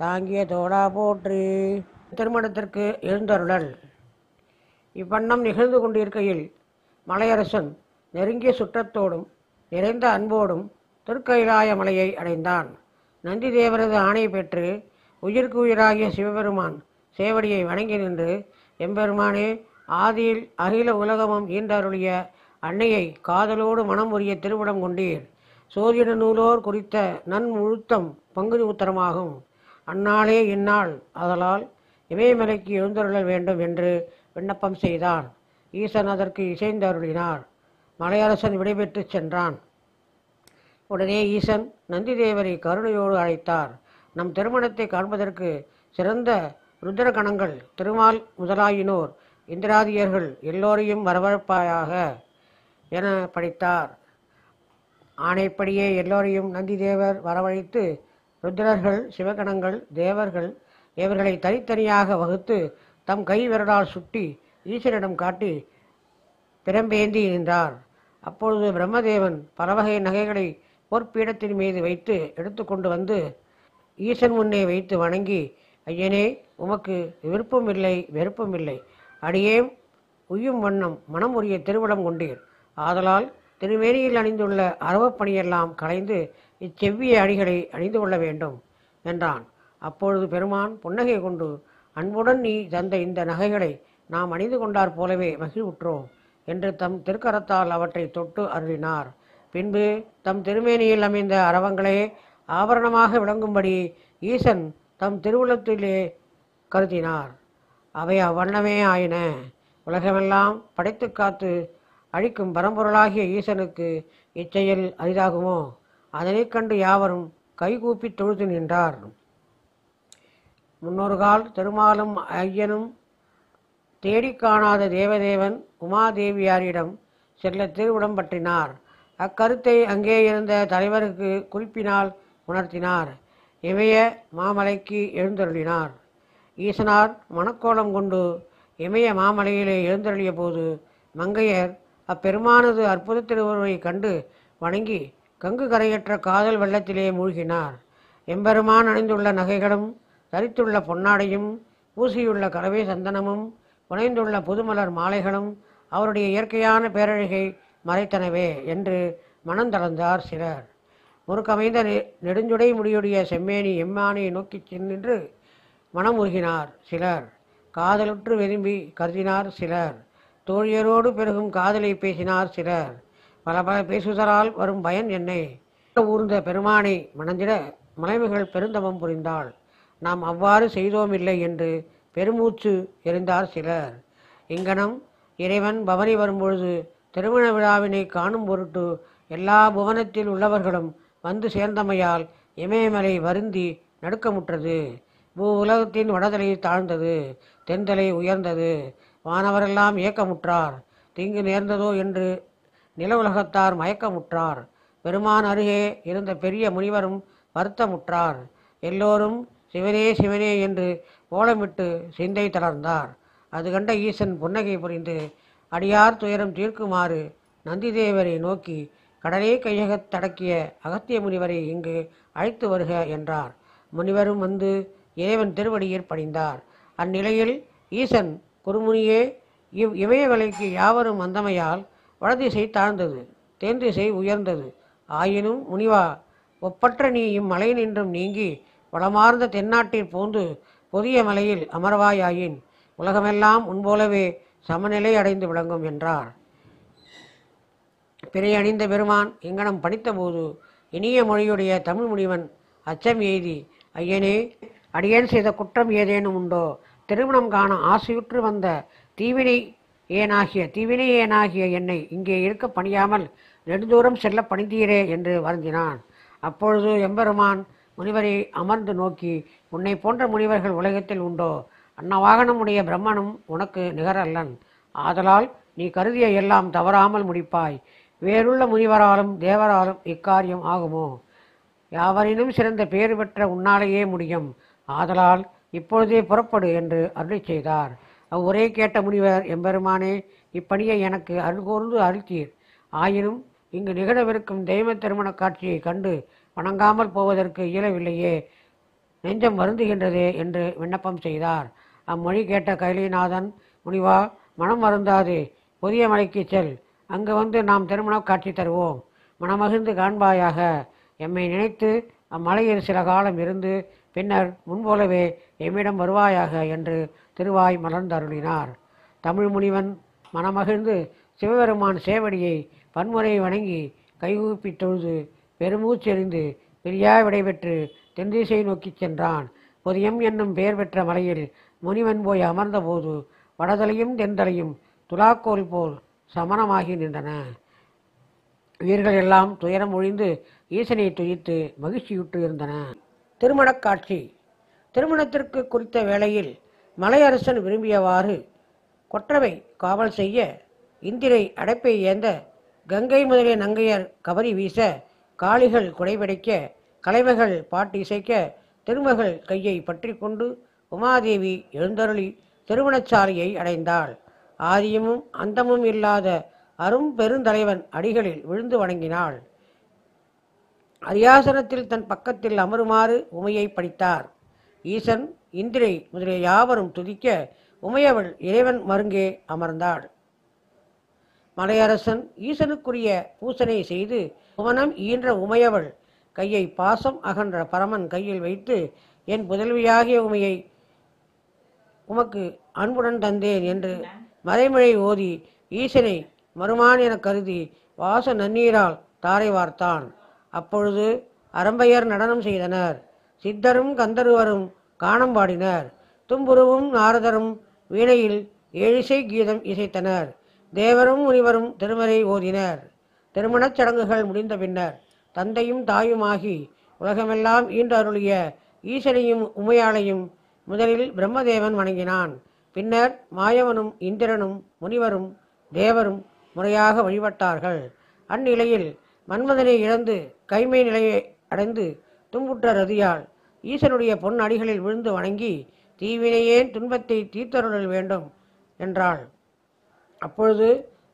தாங்கிய தோடா போற்றி. திருமணத்திற்கு எழுந்தருளல். இவ்வண்ணம் நிகழ்ந்து கொண்டிருக்கையில் மலையரசன் நெருங்கிய சுற்றத்தோடும் நிறைந்த அன்போடும் திருக்கயிலாய மலையை அடைந்தான். நந்தி தேவரது ஆணை பெற்று உயிர்க்கு உயிராகிய சிவபெருமான் சேவடியை வணங்கி நின்று எம்பெருமானே ஆதியில் அகில உலகமும் ஈண்டருளிய அன்னையை காதலோடு மனம் உரிய திருவிடம் கொண்டீர். சோதிட நூலோர் குறித்த நன்முழுத்தம் பங்குனி உத்தரமாகும். அந்நாளே இந்நாள். ஆதலால் இமயமலைக்கு எழுந்தருள வேண்டும் என்று விண்ணப்பம் செய்தான். ஈசன் அதற்கு இசைந்தருளினார் மலையரசன் விடைபெற்றுச் சென்றான். உடனே ஈசன் நந்திதேவரை கருணையோடு அழைத்தார். நம் திருமணத்தை காண்பதற்கு சிறந்த ருத்ரகணங்கள் திருமால் முதலாயினோர் இந்திராதியர்கள் எல்லோரையும் வரவழைப்பாயாக என படித்தார். ஆணைப்படியே எல்லோரையும் நந்திதேவர் வரவழைத்து ருத்ரர்கள் சிவகணங்கள் தேவர்கள் இவர்களை தனித்தனியாக வகுத்து தம் கை விரலால் சுட்டி ஈஸ்வரிடம் காட்டி பிரம்பேந்தி நின்றார் அப்பொழுது பிரம்மதேவன் பல வகை நகைகளை பொற்பீடத்தின் மீது வைத்து எடுத்துக்கொண்டு வந்து ஈசன் முன்னே வைத்து வணங்கி ஐயனே உமக்கு விருப்பம் இல்லை வெறுப்பும் இல்லை. அடியேம் உய்யும் வண்ணம் மனம் உரிய திருவிடம் கொண்டீர். ஆதலால் திருமேனியில் அணிந்துள்ள அரவப்பணியெல்லாம் கலைந்து இச்செவ்விய அடிகளை அணிந்து கொள்ள வேண்டும் என்றான். அப்பொழுது பெருமான் புன்னகை கொண்டு அன்புடன் நீ தந்த இந்த நகைகளை நாம் அணிந்து கொண்டார் போலவே மகிழ்வுற்றோம் என்று தம் திருக்கரத்தால் அவற்றை தொட்டு அருளினார். பின்பு தம் திருமேனியில் அமைந்த அரவங்களே ஆபரணமாக விளங்கும்படி ஈசன் தம் திருவுளத்திலே கருதினார். அவை அவ்வண்ணமே ஆயின. உலகமெல்லாம் படைத்து காத்து அழிக்கும் பரம்பொருளாகிய ஈசனுக்கு இச்செயல் அரிதாகுமோ? அதனைக் கண்டு யாவரும் கைகூப்பி தொழுது நின்றார். முன்னொரு கால் திருமாலும் ஐயனும் தேடிக் காணாத தேவதேவன் உமாதேவியாரிடம் செல்ல திருவிடம் பற்றினார். அக்கருத்தை அங்கே இருந்த தலைவருக்கு குறிப்பினால் உணர்த்தினார். இமய மாமலைக்கு எழுந்தருளினார். ஈசனார் மணக்கோலம் கொண்டு இமய மாமலையிலே எழுந்தருளிய போது மங்கையர் அப்பெருமானது அற்புத திருவுருவை கண்டு வணங்கி கங்கு கரையற்ற காதல் வெள்ளத்திலே மூழ்கினார். எம்பெருமான் அணிந்துள்ள நகைகளும் தரித்துள்ள பொன்னாடையும் பூசியுள்ள கரவே சந்தனமும் புனைந்துள்ள புதுமலர் மாலைகளும் அவருடைய இயற்கையான பேரழகை மறைத்தனவே என்று மனந்தளர்ந்தார் சிலர். முறுக்கமைந்த நெ- நெடுஞ்சுடை முடியுடைய செம்மேனி எம்மானியை நோக்கிச் சென்று மனமுருகினார் சிலர். காதலுற்று விரும்பி கருதினார் சிலர். தோழியரோடு பெருகும் காதலை பேசினார் சிலர். பல பல பேசுதலால் வரும் பயன் என்னை? ஊர்ந்த பெருமானை மணந்திட மலைமைகள் பெருந்தவம் புரிந்தாள். நாம் அவ்வாறு செய்தோமில்லை என்று பெருமூச்சு எறிந்தார் சிலர். இங்கனம் இறைவன் பவனி வரும்பொழுது திருமண விழாவினை காணும் பொருட்டு எல்லா புவனத்தில் உள்ளவர்களும் வந்து சேர்ந்தமையால் இமயமலை வருந்தி நடுக்கமுற்றது. பூ உலகத்தின் வடதலை தாழ்ந்தது தென்தலை உயர்ந்தது. வானவரெல்லாம் ஏக்கமுற்றார். தீங்கு நேர்ந்ததோ என்று நில உலகத்தார் மயக்கமுற்றார். பெருமான் அருகே இருந்த பெரிய முனிவரும் வருத்தமுற்றார். எல்லோரும் சிவனே சிவனே என்று ஓலமிட்டு சிந்தை தளர்ந்தார். அது கண்ட ஈசன் புன்னகை புரிந்து அடியார் துயரம் தீர்க்குமாறு நந்திதேவரை நோக்கி கடலே கையகத் தடக்கிய அகத்திய முனிவரை இங்கு அழைத்து வருக என்றார். முனிவரும் வந்து இறைவன் திருவடியில் பணிந்தார். அந்நிலையில் ஈசன் குருமுனியே இவ் இமயமலைக்கு யாவரும் வந்தமையால் வடதிசை தாழ்ந்தது தென் திசை உயர்ந்தது. ஆயினும் முனிவா ஒப்பற்ற நீ இம்மலை நின்றும் நீங்கி வளமார்ந்த தென்னாட்டில் பூந்து புதிய மலையில் அமர்வாயாயின் உலகமெல்லாம் உன்போலவே சமநிலை அடைந்து விளங்கும் என்றார். பிறை அணிந்த பெருமான் இங்கனம் படித்தபோது இனிய மொழியுடைய தமிழ் முனிவன் அச்சம் எய்தி ஐயனே அடியேன் செய்த குற்றம் ஏதேனும் உண்டோ? திருமணம் காண ஆசையுற்று வந்த தீவினை ஏனாகிய தீவினை ஏனாகிய என்னை இங்கே இருக்க பணியாமல் நெடுந்தூரம் செல்ல பணிந்தீரே என்று வருந்தினான். அப்பொழுது எம்பெருமான் முனிவரை அமர்ந்து நோக்கி உன்னை போன்ற முனிவர்கள் உலகத்தில் உண்டோ? அன்னவாகனமுடைய பிரம்மனும் உனக்கு நிகரல்லன். ஆதலால் நீ கருதிய எல்லாம் தவறாமல் முடிப்பாய். வேறுள்ள முனிவராலும் தேவராலும் இக்காரியம் ஆகுமோ? யாவரினும் சிறந்த பேறு பெற்ற உன்னாலேயே முடியும். ஆதலால் இப்பொழுதே புறப்படு என்று அருளை செய்தார். அவ்வுரை கேட்ட முனிவர் எம்பெருமானே இப்பணியை எனக்கு அருள்கூர்ந்து அருள்த்தீர் ஆயினும் இங்கு நிகழவிருக்கும் தெய்வ திருமண காட்சியை கண்டு வணங்காமல் போவதற்கு இயலவில்லையே. நெஞ்சம் வருந்துகின்றதே என்று விண்ணப்பம் செய்தார். அம்மொழி கேட்ட கைலிநாதன் முனிவா மனம் வருந்தாதே. புதிய மலைக்கு செல். அங்கு வந்து நாம் திருமண காட்சி தருவோம். மனமகிழ்ந்து காண்பாயாக. எம்மை நினைத்து அம்மலையில் சில காலம் இருந்து பின்னர் முன்போலவே எம்மிடம் வருவாயாக என்று திருவாய் மலர்ந்தருளினார். தமிழ் முனிவன் மனமகிழ்ந்து சிவபெருமான் சேவடியை பன்முறை வணங்கி கைகூப்பி தொழுது பெருமூச்செறிந்து பிரியா விடைபெற்று தென்திசை நோக்கிச் சென்றான். பொதியம் என்னும் பெயர் பெற்ற மலையில் முனிவன் போய் அமர்ந்தபோது வடதலையும் தென்தலையும் துலாக்கோல் போல் சமணமாகி நின்றன. உயிர்கள் எல்லாம் துயரம் ஒழிந்து ஈசனை துயித்து மகிழ்ச்சியுற்று இருந்தன. திருமணக் காட்சி திருமணத்திற்கு குறித்த வேளையில் மலையரசன் விரும்பியவாறு கொற்றவை காவல் செய்ய இந்திரை அடைப்பை ஏந்த கங்கை முதலிய நங்கையர் கபரி வீச காளிகள் குடைபிடிக்க கலைவர்கள் பாட்டு இசைக்க திருமகள் கையை பற்றி கொண்டு உமாதேவி எழுந்தருளி திருமணச்சாலையை அடைந்தாள். ஆதியமும் அந்தமும் இல்லாத அரும் பெருந்தலைவன் அடிகளில் விழுந்து வணங்கினாள். அரியாசனத்தில் தன் பக்கத்தில் அமருமாறு உமையை படித்தார். ஈசன் இந்திரை முதலிய யாவரும் துதிக்க உமையவள் இறைவன் மருங்கே அமர்ந்தாள். மலையரசன் ஈசனுக்குரிய பூசனை செய்து புவனம் ஈன்ற உமையவள் கையை பாசம் அகன்ற பரமன் கையில் வைத்து என் புதல்வியாகிய உமையை உமக்கு அன்புடன் தந்தேன் என்று மறைமழை ஓதி ஈசனை மறுமான் என கருதி வாச நன்னீரால் தாரை வார்த்தான். அப்பொழுது அரம்பையர் நடனம் செய்தனர். சித்தரும் கந்தருவரும் கானம் பாடினர். தும்புருவும் நாரதரும் வீணையில் ஏழிசை கீதம் இசைத்தனர். தேவரும் முனிவரும் திருமறை ஓதினர். திருமணச் சடங்குகள் முடிந்த பின்னர் தந்தையும் தாயுமாகி உலகமெல்லாம் ஈண்டு அருளிய ஈசனையும் உமையாளையும் முதலில் பிரம்மதேவன் வணங்கினான். பின்னர் மாயவனும் இந்திரனும் முனிவரும் தேவரும் முறையாக வழிபட்டார்கள். அந்நிலையில் மன்மதனை இழந்து கைமை நிலையை அடைந்து துன்புற்ற ரதியால் ஈசனுடைய பொன் அடிகளில் விழுந்து வணங்கி தீவினையேன் துன்பத்தை தீர்த்தருள் வேண்டும் என்றாள். அப்பொழுது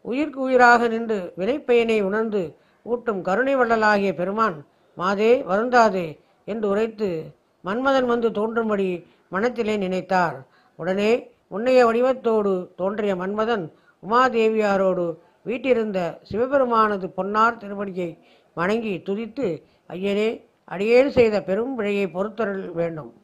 உயிர்க்கு உயிராக நின்று வினைப்பயனை உணர்ந்து ஊட்டும் கருணை வள்ளலாகிய பெருமான் மாதே வருந்தாதே என்று உரைத்து மன்மதன் வந்து தோன்றும்படி மனத்திலே நினைத்தார். உடனே முன்னைய வடிவத்தோடு தோன்றிய மன்மதன் உமாதேவியாரோடு வீட்டிருந்த சிவபெருமானது பொன்னார் திருமணியை வணங்கி துதித்து ஐயனே அடியேன் செய்த பெரும் பிழையை பொறுத்தருள் வேண்டும்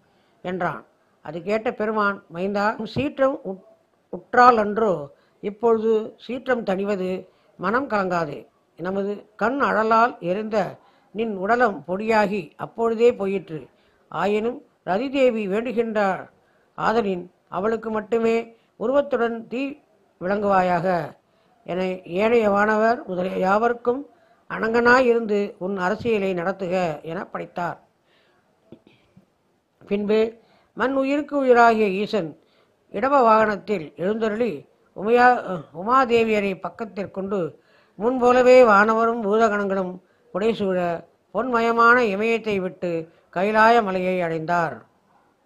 என்றான். அது கேட்ட பெருமான் மைந்தா சீற்றம் உட்- உற்றால் அன்றோ இப்பொழுது சீற்றம் தணிவது மனம் கலங்காதே. நமது கண் அழலால் எரிந்த நின் உடலம் பொடியாகி அப்பொழுதே போயிற்று. ஆயினும் ரதிதேவி வேண்டுகின்றார். ஆதலின் அவளுக்கு மட்டுமே உருவத்துடன் தீ விளங்குவாயாக. என ஏனைய வானவர் முதலிய யாவருக்கும் அணங்கனாயிருந்து உன் அரசியலை நடத்துக என படைத்தார். பின்பு மண் உயிருக்கு உயிராகிய ஈசன் இடப வாகனத்தில் எழுந்தருளி உமையா உமாதேவியரை பக்கத்திற்கொண்டு முன்போலவே வானவரும் பூதகணங்களும் உடைசூழ பொன்மயமான இமயத்தை விட்டு கைலாய மலையை அடைந்தார்.